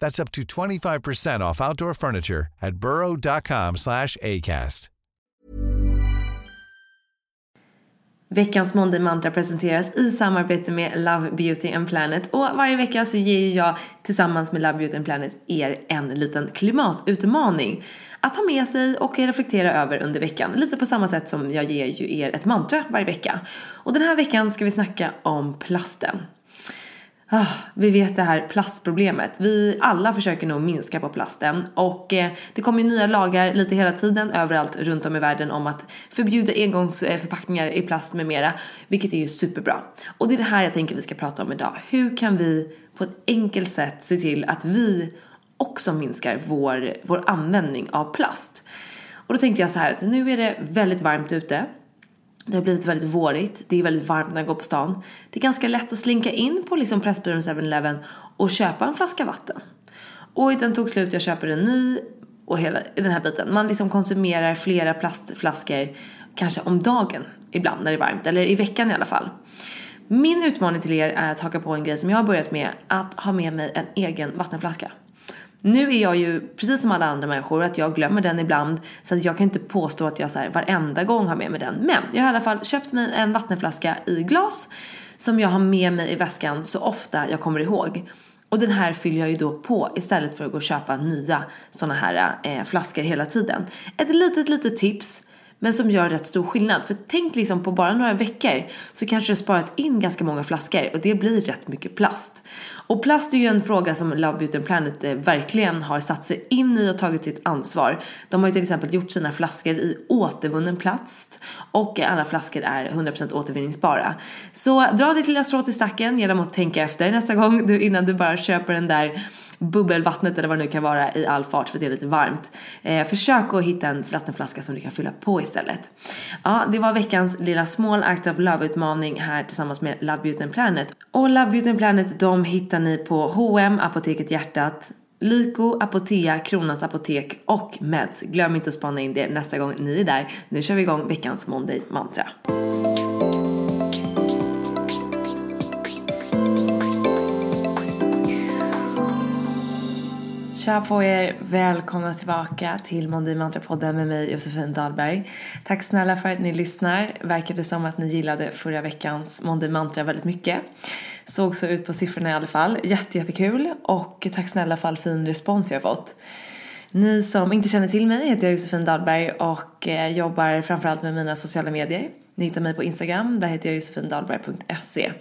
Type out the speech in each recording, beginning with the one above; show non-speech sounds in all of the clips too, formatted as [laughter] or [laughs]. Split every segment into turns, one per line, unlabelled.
That's up to 25% off outdoor furniture at burrow.com slash ACAST.
Veckans Monday Mantra presenteras i samarbete med Love Beauty and Planet och varje vecka så ger jag tillsammans med Love Beauty and Planet er en liten klimatutmaning att ha med sig och reflektera över under veckan. Lite på samma sätt som jag ger ju er ett mantra varje vecka. Och den här veckan ska vi snacka om plasten. Ah, vi vet det här plastproblemet. Vi alla försöker nog minska på plasten och eh, det kommer ju nya lagar lite hela tiden överallt runt om i världen om att förbjuda engångsförpackningar eh, i plast med mera, vilket är ju superbra. Och det är det här jag tänker vi ska prata om idag. Hur kan vi på ett enkelt sätt se till att vi också minskar vår, vår användning av plast? Och då tänkte jag så här att nu är det väldigt varmt ute. Det har blivit väldigt vårigt, det är väldigt varmt när jag går på stan. Det är ganska lätt att slinka in på liksom Pressbyrån 7-Eleven och köpa en flaska vatten. Och den tog slut, jag köper en ny och hela den här biten. Man liksom konsumerar flera plastflaskor kanske om dagen ibland när det är varmt, eller i veckan i alla fall. Min utmaning till er är att haka på en grej som jag har börjat med, att ha med mig en egen vattenflaska. Nu är jag ju precis som alla andra människor att jag glömmer den ibland så att jag kan inte påstå att jag så här varenda gång har med mig den. Men jag har i alla fall köpt mig en vattenflaska i glas som jag har med mig i väskan så ofta jag kommer ihåg. Och den här fyller jag ju då på istället för att gå och köpa nya sådana här eh, flaskor hela tiden. Ett litet, litet tips men som gör rätt stor skillnad. För tänk liksom på bara några veckor så kanske du har sparat in ganska många flaskor och det blir rätt mycket plast. Och plast är ju en fråga som Love Beauty and Planet eh, verkligen har satt sig in i och tagit sitt ansvar. De har ju till exempel gjort sina flaskor i återvunnen plast och alla flaskor är 100% återvinningsbara. Så dra ditt lilla strå till stacken genom att tänka efter nästa gång du, innan du bara köper den där bubbelvattnet eller vad det nu kan vara i all fart för det är lite varmt. Eh, försök att hitta en vattenflaska som du kan fylla på istället. Ja, det var veckans lilla Small Act of Love-utmaning här tillsammans med Love Beauty and Planet. Och Love Beauty and Planet de hittar ni på H&M, Apoteket Hjärtat, Lyko, Apotea, Kronans Apotek och Meds. Glöm inte att spana in det nästa gång ni är där. Nu kör vi igång veckans Monday Mantra. Tja på er! Välkomna tillbaka till Mondi Mantra-podden med mig Josefin Dahlberg. Tack snälla för att ni lyssnar. Verkade som att ni gillade förra veckans Mondi Mantra väldigt mycket. Såg så ut på siffrorna i alla fall. Jättejättekul! och tack snälla för all fin respons jag har fått. Ni som inte känner till mig heter jag Josefin Dahlberg och jobbar framförallt med mina sociala medier. Ni hittar mig på Instagram, där heter jag josefindahlberg.se.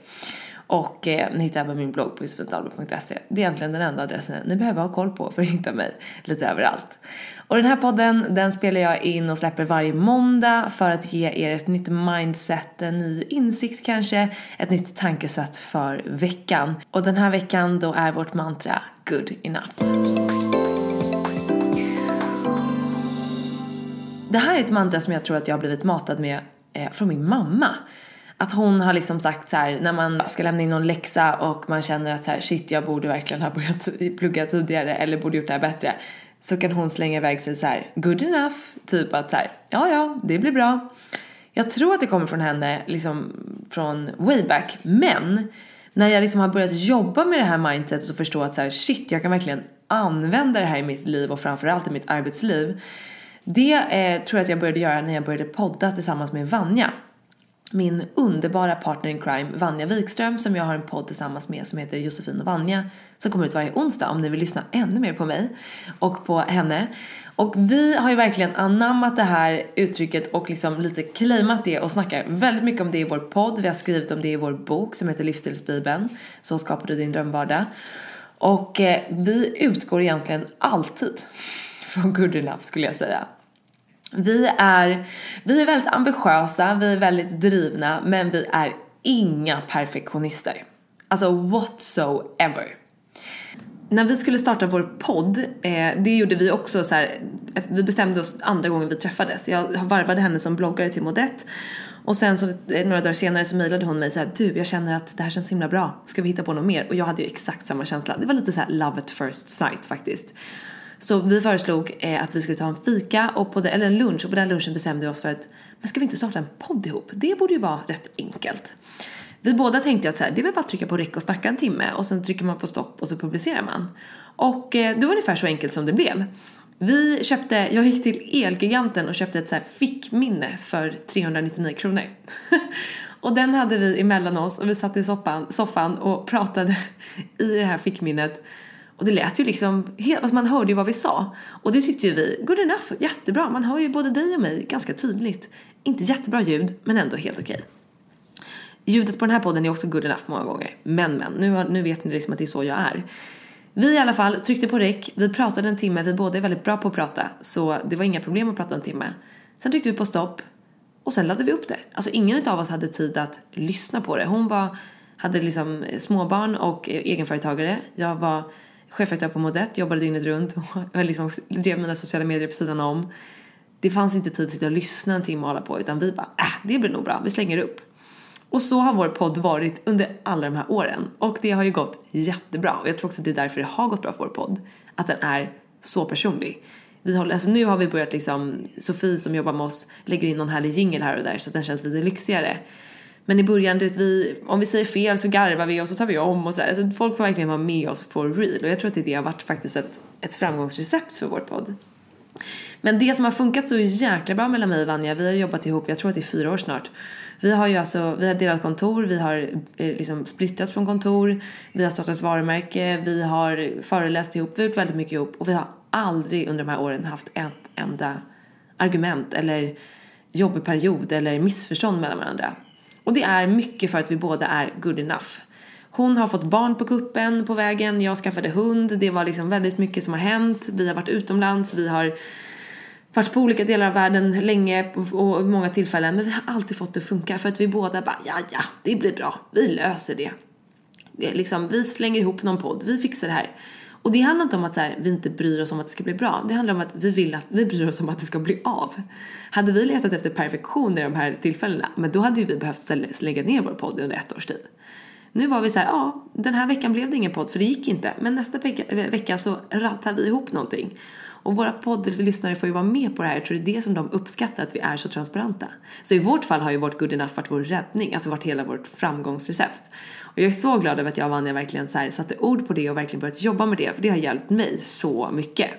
Och eh, ni hittar även min blogg på josefindalberg.se. Det är egentligen den enda adressen ni behöver ha koll på för att hitta mig lite överallt. Och den här podden den spelar jag in och släpper varje måndag för att ge er ett nytt mindset, en ny insikt kanske, ett nytt tankesätt för veckan. Och den här veckan då är vårt mantra good enough. Det här är ett mantra som jag tror att jag har blivit matad med eh, från min mamma. Att hon har liksom sagt så här, när man ska lämna in någon läxa och man känner att så här, shit jag borde verkligen ha börjat [laughs] plugga tidigare eller borde gjort det här bättre. så kan hon slänga iväg sig så här good enough, typ att så här, ja ja, det blir bra. Jag tror att det kommer från henne liksom från way back, men när jag liksom har börjat jobba med det här mindsetet och förstå att så här, shit, jag kan verkligen använda det här i mitt liv och framförallt i mitt arbetsliv. Det eh, tror jag att jag började göra när jag började podda tillsammans med Vanja min underbara partner in crime Vanja Wikström som jag har en podd tillsammans med som heter Josefin och Vanja som kommer ut varje onsdag om ni vill lyssna ännu mer på mig och på henne. Och vi har ju verkligen anammat det här uttrycket och liksom lite claimat det och snackar väldigt mycket om det i vår podd. Vi har skrivit om det i vår bok som heter Livsstilsbibeln. Så skapar du din drömvardag. Och eh, vi utgår egentligen alltid [laughs] från good enough skulle jag säga. Vi är, vi är väldigt ambitiösa, vi är väldigt drivna, men vi är inga perfektionister. Alltså whatsoever. När vi skulle starta vår podd, eh, det gjorde vi också så här, vi bestämde oss andra gången vi träffades. Jag varvade henne som bloggare till Modett och sen så eh, några dagar senare så mejlade hon mig så här, du jag känner att det här känns så himla bra, ska vi hitta på något mer? Och jag hade ju exakt samma känsla, det var lite så här love at first sight faktiskt. Så vi föreslog eh, att vi skulle ta en fika, och på det, eller en lunch och på den lunchen bestämde vi oss för att men ska vi inte starta en podd ihop? Det borde ju vara rätt enkelt. Vi båda tänkte att så här, det är väl bara att trycka på räck och snacka en timme och sen trycker man på stopp och så publicerar man. Och eh, det var ungefär så enkelt som det blev. Vi köpte, jag gick till Elgiganten och köpte ett så här fickminne för 399 kronor. [laughs] och den hade vi emellan oss och vi satt i soffan, soffan och pratade i det här fickminnet och det lät ju liksom, alltså man hörde ju vad vi sa. Och det tyckte ju vi, good enough, jättebra. Man hör ju både dig och mig ganska tydligt. Inte jättebra ljud, men ändå helt okej. Ljudet på den här podden är också good enough många gånger. Men men, nu, nu vet ni liksom att det är så jag är. Vi i alla fall tryckte på räck, vi pratade en timme, vi båda är väldigt bra på att prata. Så det var inga problem att prata en timme. Sen tryckte vi på stopp och sen laddade vi upp det. Alltså ingen av oss hade tid att lyssna på det. Hon var, hade liksom småbarn och e-, egenföretagare. Jag var chefredaktör på Modet jobbade dygnet runt och [laughs] liksom drev mina sociala medier på sidan om. Det fanns inte tid att sitta och lyssna en timme och hålla på utan vi bara, äh, det blir nog bra, vi slänger upp. Och så har vår podd varit under alla de här åren och det har ju gått jättebra och jag tror också att det är därför det har gått bra för vår podd. Att den är så personlig. Vi håller, alltså nu har vi börjat liksom, Sofie som jobbar med oss lägger in någon härlig jingel här och där så att den känns lite lyxigare. Men i början, du vet, vi, om vi säger fel så garvar vi och så tar vi om och så här. Alltså, folk får verkligen vara med oss for real. Och jag tror att det, det har varit faktiskt ett, ett framgångsrecept för vår podd. Men det som har funkat så jäkla bra mellan mig och Vanja, vi har jobbat ihop, jag tror att det är fyra år snart. Vi har ju alltså, vi har delat kontor, vi har eh, liksom splittrats från kontor, vi har startat varumärke, vi har föreläst ihop, vi har gjort väldigt mycket ihop och vi har aldrig under de här åren haft ett enda argument eller jobbig period eller missförstånd mellan varandra. Och det är mycket för att vi båda är good enough. Hon har fått barn på kuppen på vägen, jag skaffade hund, det var liksom väldigt mycket som har hänt. Vi har varit utomlands, vi har varit på olika delar av världen länge och många tillfällen. Men vi har alltid fått det att funka för att vi båda bara, ja ja, det blir bra, vi löser det. det liksom, vi slänger ihop någon podd, vi fixar det här. Och det handlar inte om att så här, vi inte bryr oss om att det ska bli bra. Det handlar om att vi vill att vi bryr oss om att det ska bli av. Hade vi letat efter perfektion i de här tillfällena, men då hade ju vi behövt lägga ner vår podd under ett års tid. Nu var vi så här, ja, den här veckan blev det ingen podd för det gick inte. Men nästa vecka, vecka så rattar vi ihop någonting. Och våra poddlyssnare får ju vara med på det här. Jag tror det är det som de uppskattar, att vi är så transparenta. Så i vårt fall har ju vårt good enough varit vår räddning, alltså varit hela vårt framgångsrecept. Och jag är så glad över att jag och Vanja verkligen så här satte ord på det och verkligen börjat jobba med det, för det har hjälpt mig så mycket.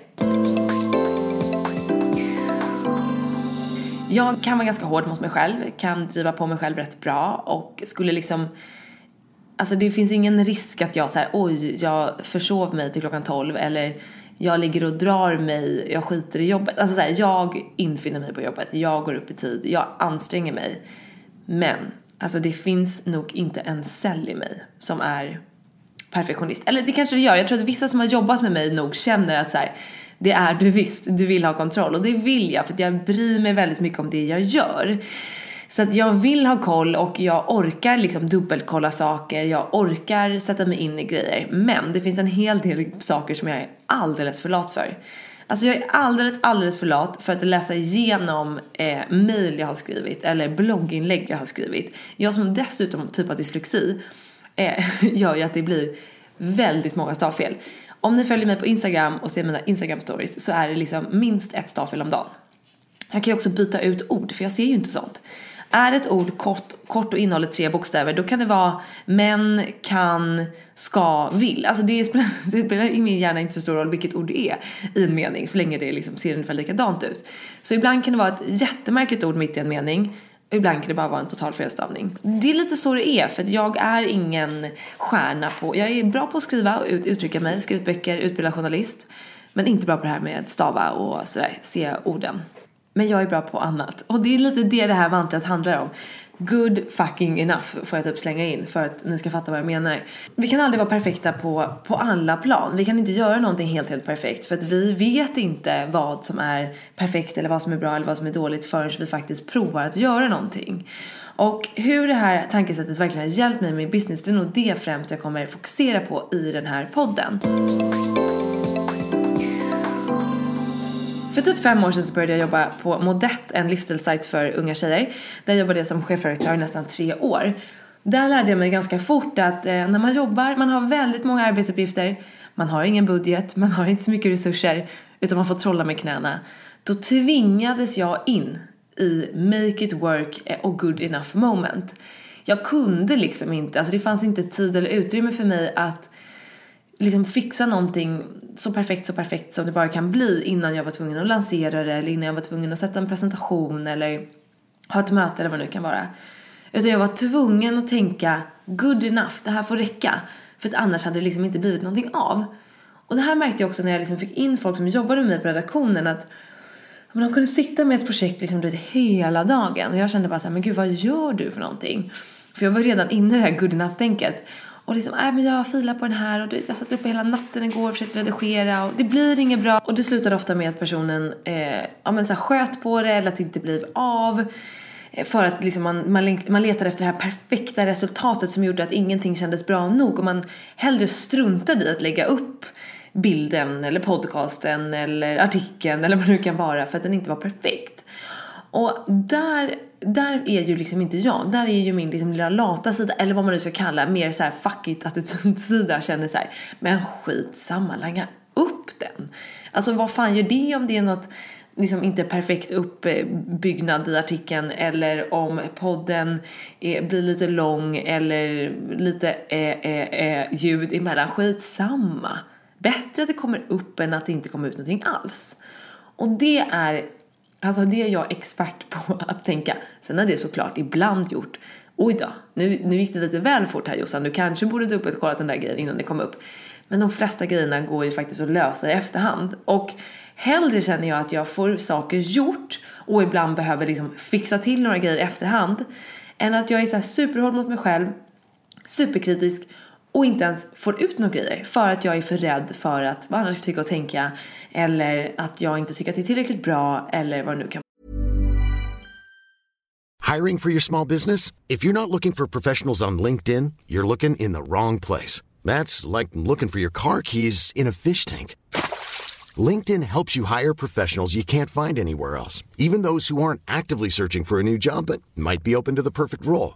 Jag kan vara ganska hård mot mig själv, kan driva på mig själv rätt bra och skulle liksom Alltså det finns ingen risk att jag säger oj, jag försov mig till klockan 12 eller jag ligger och drar mig, jag skiter i jobbet. Alltså så här, jag infinner mig på jobbet, jag går upp i tid, jag anstränger mig. Men Alltså det finns nog inte en cell i mig som är perfektionist. Eller det kanske det gör. Jag tror att vissa som har jobbat med mig nog känner att så här, det är du visst, du vill ha kontroll. Och det vill jag för att jag bryr mig väldigt mycket om det jag gör. Så att jag vill ha koll och jag orkar liksom dubbelkolla saker, jag orkar sätta mig in i grejer. Men det finns en hel del saker som jag är alldeles för lat för. Alltså jag är alldeles, alldeles för lat för att läsa igenom eh, mail jag har skrivit eller blogginlägg jag har skrivit. Jag som dessutom typ har dyslexi eh, [laughs] gör ju att det blir väldigt många stavfel. Om ni följer mig på Instagram och ser mina Instagram stories så är det liksom minst ett stavfel om dagen. Jag kan ju också byta ut ord för jag ser ju inte sånt. Är ett ord kort, kort och innehåller tre bokstäver då kan det vara men, kan, ska, vill. Alltså det spelar, [laughs] det spelar i min hjärna inte så stor roll vilket ord det är i en mening så länge det liksom ser ungefär likadant ut. Så ibland kan det vara ett jättemärkligt ord mitt i en mening och ibland kan det bara vara en total felstavning. Det är lite så det är för att jag är ingen stjärna på, jag är bra på att skriva och ut, uttrycka mig, skriva böcker, utbilda journalist. Men inte bra på det här med att stava och sådär, se orden. Men jag är bra på annat. Och det är lite det det här mantrat handlar om. Good fucking enough får jag typ slänga in för att ni ska fatta vad jag menar. Vi kan aldrig vara perfekta på, på alla plan. Vi kan inte göra någonting helt, helt perfekt för att vi vet inte vad som är perfekt eller vad som är bra eller vad som är dåligt förrän vi faktiskt provar att göra någonting. Och hur det här tankesättet verkligen har hjälpt mig med min business, det är nog det främst jag kommer fokusera på i den här podden. För typ fem år sedan så började jag jobba på Modett, en livsstilssajt för unga tjejer. Där jobbade jag som chefredaktör i nästan tre år. Där lärde jag mig ganska fort att eh, när man jobbar, man har väldigt många arbetsuppgifter, man har ingen budget, [laughs] man har inte så mycket resurser, utan man får trolla med knäna. Då tvingades jag in i make it work eh, och good enough moment. Jag kunde liksom inte, alltså det fanns inte tid eller utrymme för mig att liksom fixa någonting så perfekt, så perfekt som det bara kan bli innan jag var tvungen att lansera det eller innan jag var tvungen att sätta en presentation eller ha ett möte eller vad det nu kan vara. Utan jag var tvungen att tänka good enough, det här får räcka. För att annars hade det liksom inte blivit någonting av. Och det här märkte jag också när jag liksom fick in folk som jobbade med mig på redaktionen att men de kunde sitta med ett projekt liksom hela dagen och jag kände bara så här, men gud vad gör du för någonting? För jag var redan inne i det här good enough-tänket. Och liksom, nej men jag filar på den här och jag satt uppe hela natten igår och försökte redigera och det blir inget bra. Och det slutade ofta med att personen eh, ja, men så här, sköt på det eller att det inte blev av. Eh, för att liksom man, man, man letade efter det här perfekta resultatet som gjorde att ingenting kändes bra nog och man hellre struntade i att lägga upp bilden eller podcasten eller artikeln eller vad det nu kan vara för att den inte var perfekt. Och där, där är ju liksom inte jag. Där är ju min liksom lilla lata sida, eller vad man nu ska kalla mer så här fuck it attityd-sida. Känner så här, men skitsamma, langa upp den. Alltså vad fan gör det om det är något liksom inte perfekt uppbyggnad i artikeln eller om podden är, blir lite lång eller lite eh, eh, eh, ljud emellan. Skitsamma. Bättre att det kommer upp än att det inte kommer ut någonting alls. Och det är Alltså det är jag expert på [laughs] att tänka. Sen har det såklart ibland gjort oj då, nu, nu gick det lite väl fort här Jossan, du kanske borde dubbelkollat den där grejen innan det kom upp. Men de flesta grejerna går ju faktiskt att lösa i efterhand. Och hellre känner jag att jag får saker gjort och ibland behöver liksom fixa till några grejer i efterhand. Än att jag är så superhård mot mig själv, superkritisk och inte ens får ut några grejer för att jag är för rädd för att vad andra ska tycka och tänka eller att jag inte tycker att det är tillräckligt bra eller vad det nu kan
Hiring for your small business? If you're not looking for professionals on LinkedIn, you're looking in the wrong place. That's like looking for your car keys in a fish tank. LinkedIn helps you hire professionals you can't find anywhere else, even those who aren't actively searching for a new job but might be open to the perfect role.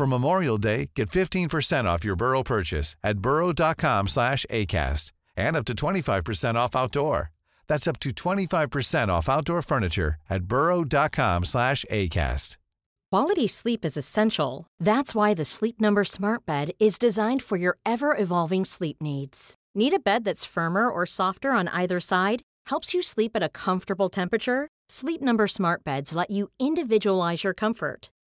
For Memorial Day, get 15% off your Burrow purchase at burrow.com slash ACAST and up to 25% off outdoor. That's up to 25% off outdoor furniture at burrow.com slash ACAST.
Quality sleep is essential. That's why the Sleep Number Smart Bed is designed for your ever-evolving sleep needs. Need a bed that's firmer or softer on either side? Helps you sleep at a comfortable temperature? Sleep Number Smart Beds let you individualize your comfort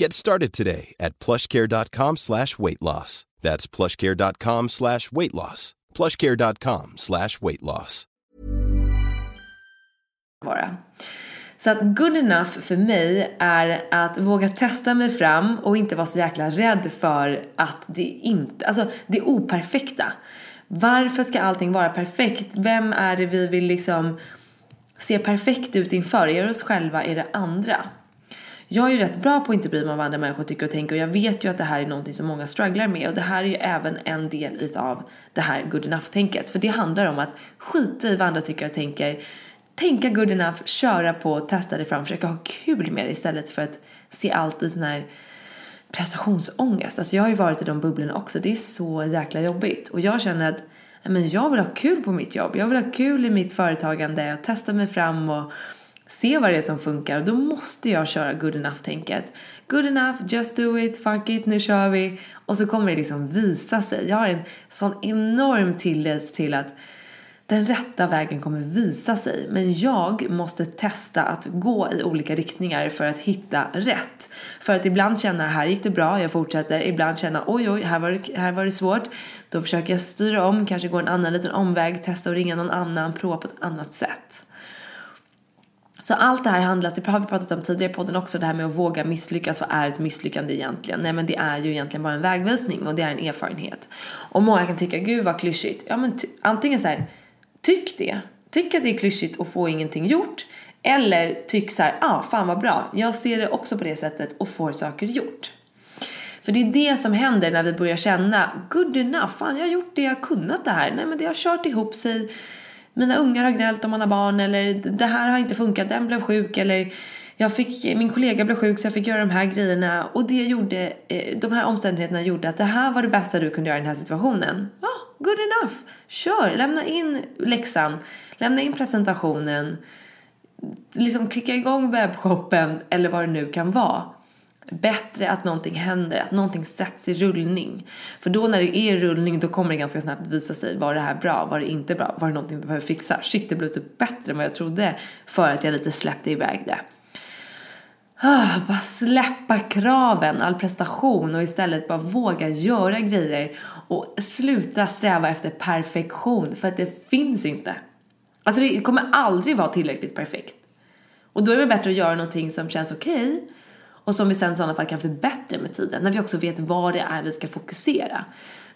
Get started today at plushcare.com slash weight loss. That's plushcare.com slash weight loss. plushcare.com slash weight loss.
Så att good enough för mig är att våga testa mig fram och inte vara så jäkla rädd för att det inte, alltså det operfekta. Varför ska allting vara perfekt? Vem är det vi vill liksom se perfekt ut inför? Är det oss själva? Är det andra? Jag är ju rätt bra på att inte bry mig om vad andra människor tycker och tänker och jag vet ju att det här är någonting som många strugglar med och det här är ju även en del av det här good enough-tänket. För det handlar om att skita i vad andra tycker och tänker, tänka good enough, köra på, testa dig fram, försöka ha kul med det istället för att se allt i sån här prestationsångest. Alltså jag har ju varit i de bubblorna också, det är så jäkla jobbigt och jag känner att men jag vill ha kul på mitt jobb, jag vill ha kul i mitt företagande och testa mig fram och se vad det är som funkar och då måste jag köra good enough-tänket. Good enough, just do it, fuck it, nu kör vi. Och så kommer det liksom visa sig. Jag har en sån enorm tillit till att den rätta vägen kommer visa sig. Men jag måste testa att gå i olika riktningar för att hitta rätt. För att ibland känna här gick det bra, jag fortsätter. Ibland känna oj oj, här var det, här var det svårt. Då försöker jag styra om, kanske gå en annan liten omväg, testa att ringa någon annan, prova på ett annat sätt. Så allt det här handlas, det har vi pratat om tidigare i podden också, det här med att våga misslyckas. Vad är ett misslyckande egentligen? Nej men det är ju egentligen bara en vägvisning och det är en erfarenhet. Och många kan tycka, gud vad klyschigt. Ja men antingen så här, tyck det. Tyck att det är klyschigt och få ingenting gjort. Eller tyck så här, ah fan vad bra. Jag ser det också på det sättet och får saker gjort. För det är det som händer när vi börjar känna, good enough, fan jag har gjort det, jag har kunnat det här. Nej men det har kört ihop sig mina ungar har gnällt om man har barn eller det här har inte funkat, den blev sjuk eller jag fick, min kollega blev sjuk så jag fick göra de här grejerna och det gjorde, eh, de här omständigheterna gjorde att det här var det bästa du kunde göra i den här situationen. Ja, ah, good enough. Kör, lämna in läxan, lämna in presentationen, liksom klicka igång webbshoppen eller vad det nu kan vara bättre att någonting händer, att någonting sätts i rullning. För då när det är i rullning då kommer det ganska snabbt visa sig, var det här bra, var det inte bra, var det någonting vi behöver fixa? Shit, det blev typ bättre än vad jag trodde för att jag lite släppte iväg det. Ah, bara släppa kraven, all prestation och istället bara våga göra grejer och sluta sträva efter perfektion för att det finns inte. Alltså det kommer aldrig vara tillräckligt perfekt. Och då är det bättre att göra någonting som känns okej okay, och som vi sen i sådana fall kan förbättra med tiden. När vi också vet vad det är vi ska fokusera.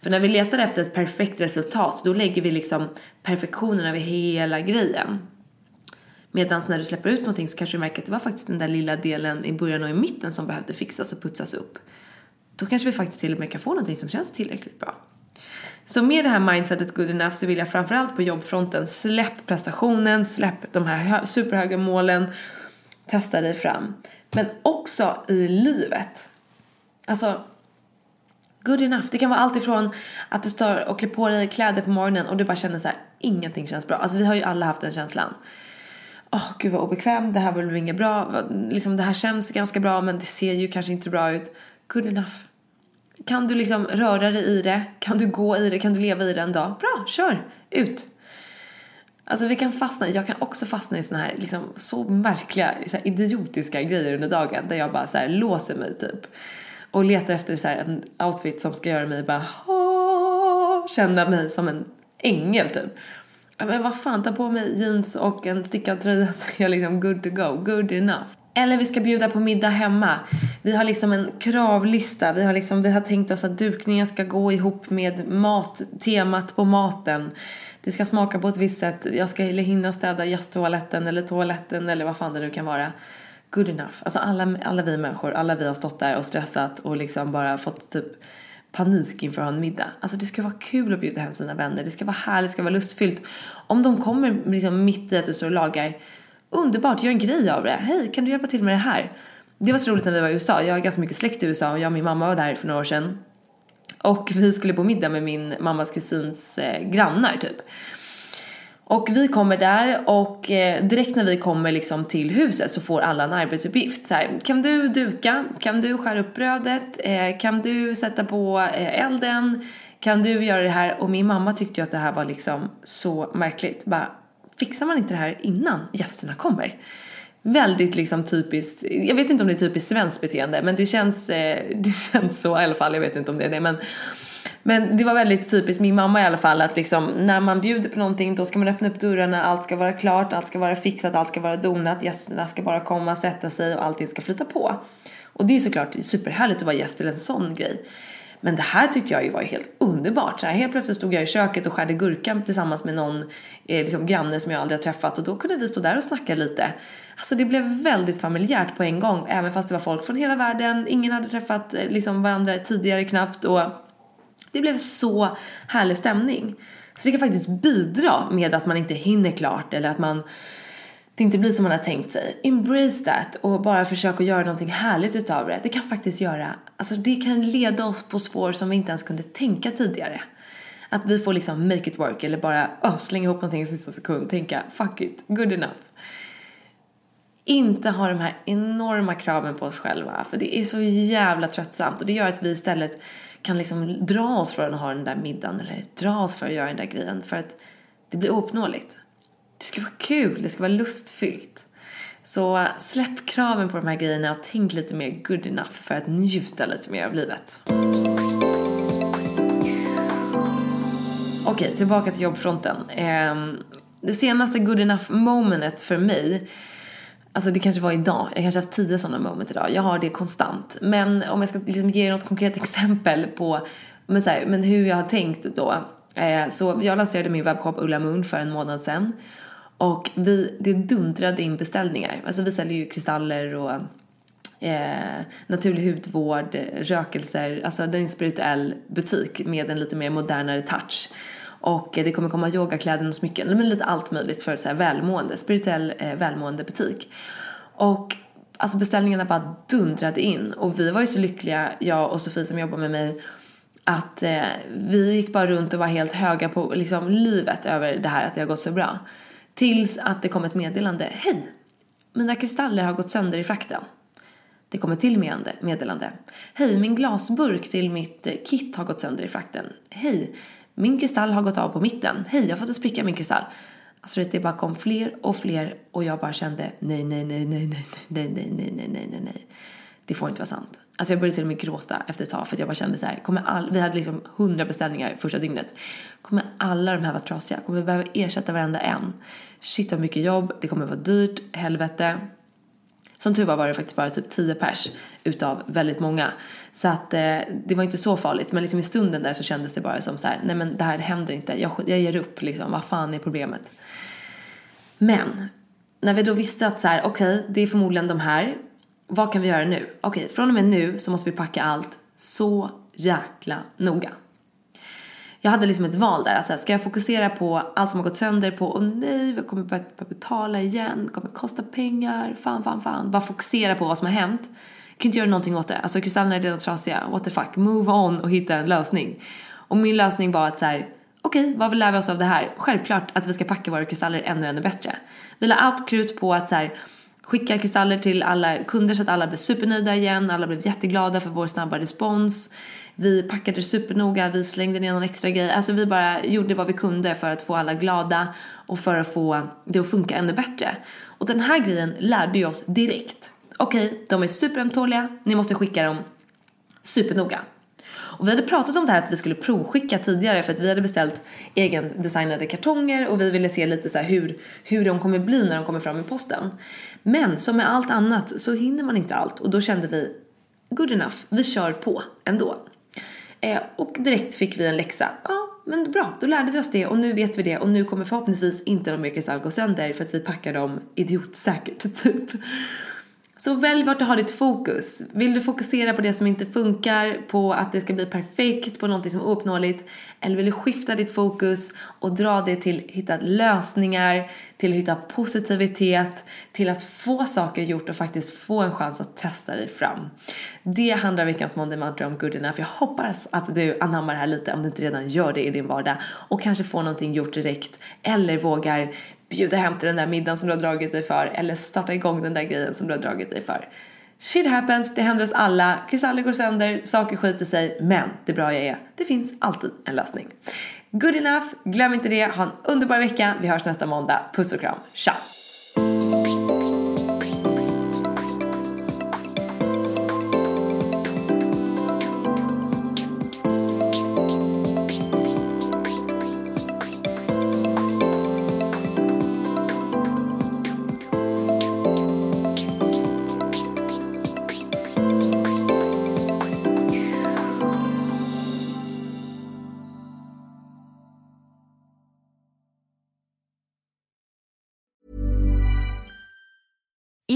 För när vi letar efter ett perfekt resultat då lägger vi liksom perfektionen över hela grejen. Medan när du släpper ut någonting så kanske du märker att det var faktiskt den där lilla delen i början och i mitten som behövde fixas och putsas upp. Då kanske vi faktiskt till och med kan få någonting som känns tillräckligt bra. Så med det här mindsetet good enough så vill jag framförallt på jobbfronten släpp prestationen, släpp de här superhöga målen, testa dig fram. Men också i livet. Alltså, good enough. Det kan vara allt ifrån att du står och klär på dig kläder på morgonen och du bara känner så här, ingenting känns bra. Alltså vi har ju alla haft den känslan. Åh oh, gud vad obekväm, det här blev inget bra. Liksom, det här känns ganska bra men det ser ju kanske inte bra ut. Good enough. Kan du liksom röra dig i det? Kan du gå i det? Kan du leva i det en dag? Bra, kör! Ut! Alltså vi kan fastna, jag kan också fastna i såna här liksom, så märkliga, så här, idiotiska grejer under dagen där jag bara så här, låser mig typ. Och letar efter så här, en outfit som ska göra mig bara känna mig som en ängel typ. Men vad fan, ta på mig jeans och en stickad tröja så är jag liksom good to go, good enough. Eller vi ska bjuda på middag hemma. Vi har liksom en kravlista. Vi har, liksom, vi har tänkt oss att dukningen ska gå ihop med mat, temat på maten. Det ska smaka på ett visst sätt. Jag ska hinna städa gästtoaletten eller toaletten eller vad fan det nu kan vara. Good enough. Alltså alla, alla vi människor, alla vi har stått där och stressat och liksom bara fått typ panik inför att ha en middag. Alltså det ska vara kul att bjuda hem sina vänner. Det ska vara härligt, det ska vara lustfyllt. Om de kommer liksom mitt i att du står och lagar, underbart, gör en grej av det. Hej, kan du hjälpa till med det här? Det var så roligt när vi var i USA. Jag har ganska mycket släkt i USA och jag och min mamma var där för några år sedan. Och vi skulle på middag med min mammas kusins eh, grannar typ. Och vi kommer där och eh, direkt när vi kommer liksom till huset så får alla en arbetsuppgift. Så här, kan du duka? Kan du skära upp brödet? Eh, kan du sätta på eh, elden? Kan du göra det här? Och min mamma tyckte ju att det här var liksom så märkligt. Bara, fixar man inte det här innan gästerna kommer? Väldigt liksom typiskt, jag vet inte om det är typiskt svenskt beteende men det känns, eh, det [laughs] känns så i alla fall, jag vet inte om det är det men men det var väldigt typiskt min mamma i alla fall att liksom när man bjuder på någonting då ska man öppna upp dörrarna, allt ska vara klart, allt ska vara fixat, allt ska vara donat, gästerna ska bara komma, sätta sig och allting ska flyta på. Och det är ju såklart superhärligt att vara gäst till en sån grej. Men det här tyckte jag ju var helt underbart. Så här, helt plötsligt stod jag i köket och skärde gurka tillsammans med någon eh, liksom, granne som jag aldrig har träffat och då kunde vi stå där och snacka lite. Alltså det blev väldigt familjärt på en gång, även fast det var folk från hela världen. Ingen hade träffat eh, liksom, varandra tidigare knappt och det blev så härlig stämning. Så det kan faktiskt bidra med att man inte hinner klart eller att man det inte blir som man har tänkt sig. Embrace that och bara försök att göra någonting härligt utav det. Det kan faktiskt göra, alltså det kan leda oss på spår som vi inte ens kunde tänka tidigare. Att vi får liksom make it work eller bara oh, slänga ihop någonting i sista sekund, tänka fuck it, good enough. Inte ha de här enorma kraven på oss själva för det är så jävla tröttsamt och det gör att vi istället kan liksom dra oss från att ha den där middagen eller dra oss för att göra den där grejen för att det blir ouppnåeligt. Det ska vara kul, det ska vara lustfyllt. Så släpp kraven på de här grejerna och tänk lite mer good enough för att njuta lite mer av livet. Okej, tillbaka till jobbfronten. Ehm, det senaste good enough momentet för mig Alltså det kanske var idag, jag kanske haft tio sådana moment idag. Jag har det konstant. Men om jag ska liksom ge något konkret exempel på men, så här, men hur jag har tänkt då. Eh, så jag lanserade min webbshop Ulla Moon för en månad sedan. Och vi, det dundrade in beställningar. Alltså vi säljer ju kristaller och eh, naturlig hudvård, rökelser. Alltså det är en spirituell butik med en lite mer modernare touch. Och eh, det kommer komma yogakläder och smycken, men lite allt möjligt för så här välmående, spirituell eh, välmående butik. Och alltså beställningarna bara dundrade in och vi var ju så lyckliga, jag och Sofie som jobbar med mig, att eh, vi gick bara runt och var helt höga på liksom, livet över det här att det har gått så bra. Tills att det kom ett meddelande. Hej! Mina kristaller har gått sönder i frakten. Det kom ett till meddelande. Hej, min glasburk till mitt kit har gått sönder i frakten. Hej, min kristall har gått av på mitten. Hej, jag har fått en spricka i min kristall. Alltså det bara kom fler och fler och jag bara kände nej, nej, nej, nej, nej, nej, nej, nej, nej, nej, nej, nej. Det får inte vara sant. Alltså jag började till och med gråta efter ett tag för att jag bara kände så här, kommer all, vi hade liksom hundra beställningar första dygnet. Kommer alla de här vara trasiga? Kommer vi behöva ersätta varenda en? Shit vad mycket jobb, det kommer vara dyrt, helvete. Som tur var var det faktiskt bara typ 10 pers utav väldigt många. Så att eh, det var inte så farligt. Men liksom i stunden där så kändes det bara som så här, nej men det här händer inte. Jag, jag ger upp liksom, vad fan är problemet? Men när vi då visste att så här, okej, okay, det är förmodligen de här. Vad kan vi göra nu? Okej, okay, från och med nu så måste vi packa allt så jäkla noga jag hade liksom ett val där. Att så här, ska jag fokusera på allt som har gått sönder på, och nej, jag kommer börja betala igen, det kommer kosta pengar, fan, fan, fan. Bara fokusera på vad som har hänt. Jag kan inte göra någonting åt det. Alltså kristallerna är redan trasiga, what the fuck. Move on och hitta en lösning. Och min lösning var att så här, okej, okay, vad lär vi oss av det här? Självklart att vi ska packa våra kristaller ännu, ännu bättre. Vi la allt krut på att så här, skicka kristaller till alla kunder så att alla blev supernöjda igen, alla blev jätteglada för vår snabba respons. Vi packade supernoga, vi slängde ner någon extra grej. Alltså vi bara gjorde vad vi kunde för att få alla glada och för att få det att funka ännu bättre. Och den här grejen lärde ju oss direkt. Okej, okay, de är superömtåliga, ni måste skicka dem supernoga. Och vi hade pratat om det här att vi skulle provskicka tidigare för att vi hade beställt egendesignade kartonger och vi ville se lite så hur, hur de kommer bli när de kommer fram i posten. Men som med allt annat så hinner man inte allt och då kände vi good enough, vi kör på ändå. Eh, och direkt fick vi en läxa. Ja, men bra, då lärde vi oss det och nu vet vi det och nu kommer förhoppningsvis inte de mer kristall gå sönder för att vi packar dem idiotsäkert [laughs] typ. Så välj vart du har ditt fokus. Vill du fokusera på det som inte funkar, på att det ska bli perfekt, på någonting som är ouppnåeligt? Eller vill du skifta ditt fokus och dra det till att hitta lösningar, till att hitta positivitet, till att få saker gjort och faktiskt få en chans att testa dig fram. Det handlar veckans Monday Mantra om Good Enough. Jag hoppas att du anammar det här lite om du inte redan gör det i din vardag och kanske får någonting gjort direkt eller vågar bjuda hem till den där middagen som du har dragit dig för eller starta igång den där grejen som du har dragit dig för. Shit happens, det händer oss alla, kristaller går sönder, saker skiter sig, men det bra jag är, det finns alltid en lösning. Good enough, glöm inte det, ha en underbar vecka, vi hörs nästa måndag, puss och kram, ciao!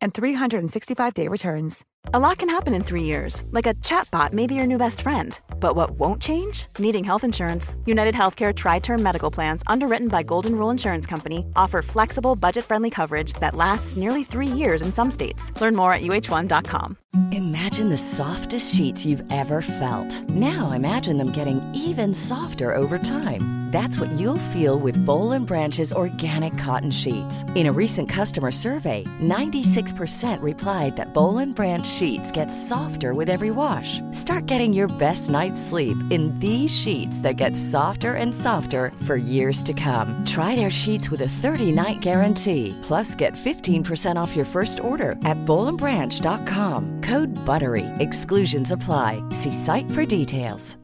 and 365-day returns.
A lot can happen in three years, like a chatbot may be your new best friend. But what won't change? Needing health insurance. United Healthcare Tri Term Medical Plans, underwritten by Golden Rule Insurance Company, offer flexible, budget friendly coverage that lasts nearly three years in some states. Learn more at uh1.com.
Imagine the softest sheets you've ever felt. Now imagine them getting even softer over time. That's what you'll feel with Bowl and Branch's organic cotton sheets. In a recent customer survey, 96% replied that Bowl and Branch sheets get softer with every wash. Start getting your best night's sleep in these sheets that get softer and softer for years to come. Try their sheets with a 30-night guarantee. Plus, get 15% off your first order at bowlandbranch.com. Code BUTTERY. Exclusions apply. See site for details.